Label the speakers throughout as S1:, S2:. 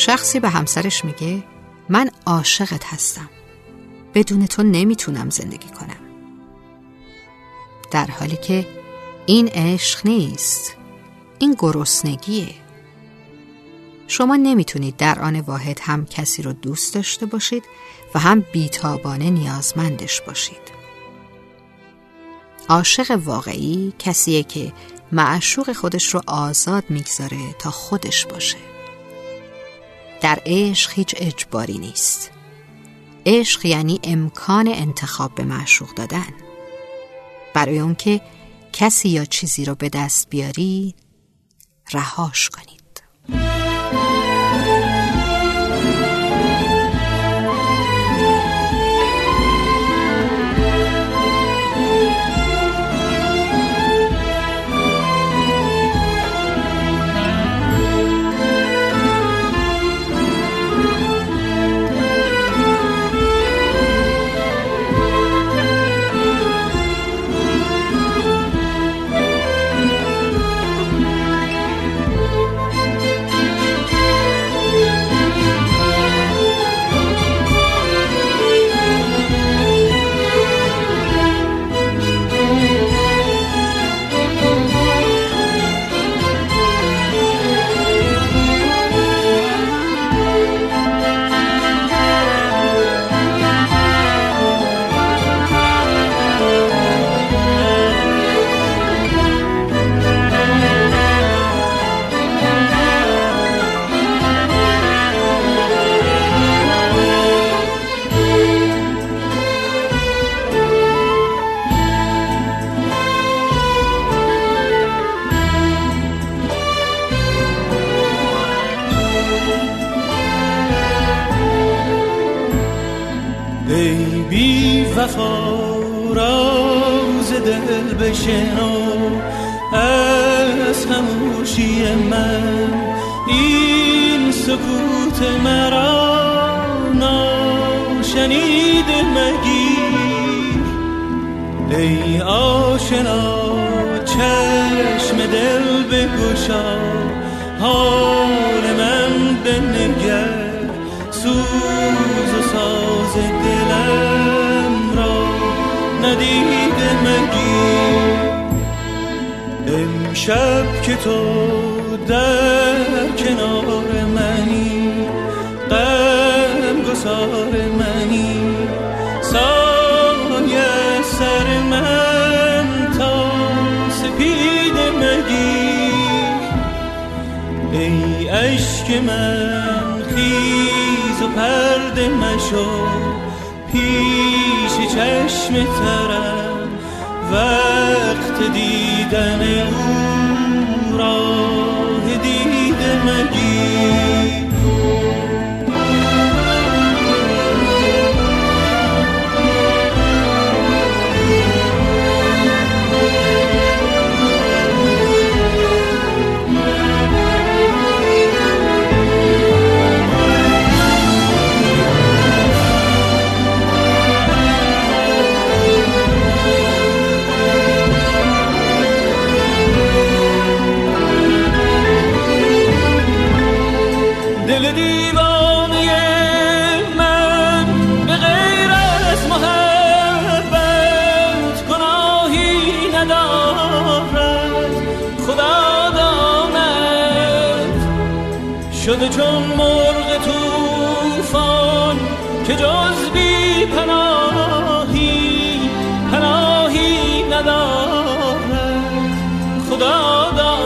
S1: شخصی به همسرش میگه من عاشقت هستم. بدون تو نمی‌تونم زندگی کنم. در حالی که این عشق نیست این گرسنگیه. شما نمی‌تونید در آن واحد هم کسی رو دوست داشته باشید و هم بیتابانه نیازمندش باشید. عاشق واقعی کسیه که معشوق خودش رو آزاد می‌گذاره تا خودش باشه. در عشق هیچ اجباری نیست. عشق یعنی امکان انتخاب به معشوق دادن. برای اون که کسی یا چیزی رو به دست بیاری رهاش کنید.
S2: وفا راز دل بشنو از خموشی من این سکوت مرا ناشنید مگیر. ای آشنا چشم دل بگشا حال من بنگر امشب که تو در کنار منی قلب گسار منی. سایه سر من تا سپید مگی ای عشق من خیز و پرده مشو پیش چشم ترم. وقت دیدن او راه دیده مگیر. شده چون مرغ توفان که جز بی پناهی پناهی ندارد. خدا داند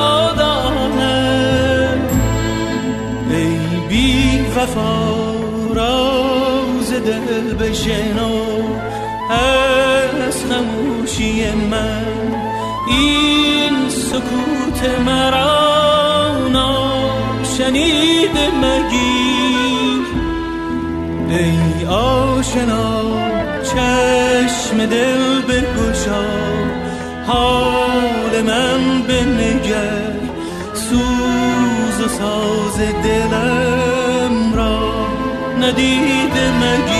S2: خدا داند ای بی وفا راز دل بشنو. از خموشی من این سکوت مرا ناشنید مگیر ای آشنا چشم دل بگشا. حال من بنگر سوز و ساز دلم را ندید مگیر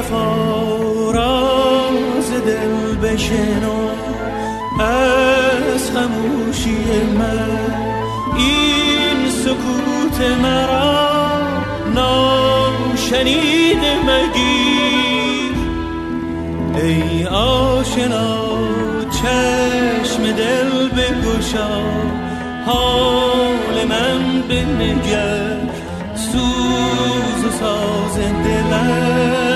S2: وفا راز دل بشنو. از خموشی من این سکوت مرا ناشنید مگیر. ای آشنا چشم دل بگشا. حال من بنگر سوز و ساز دلم.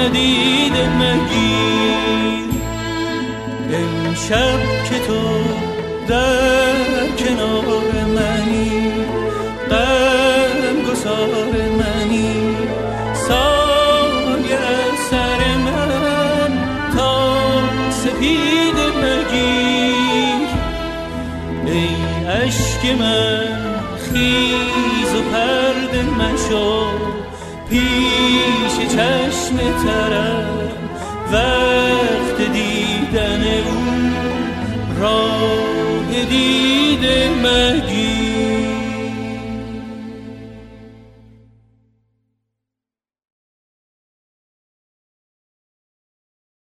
S2: ندید مگیر. امشب که تو در کنار منی قلب گسار منی سایه سر من تا سپید مگیر. ای عشق من خیز و پرد مشو پیش چشم ترم.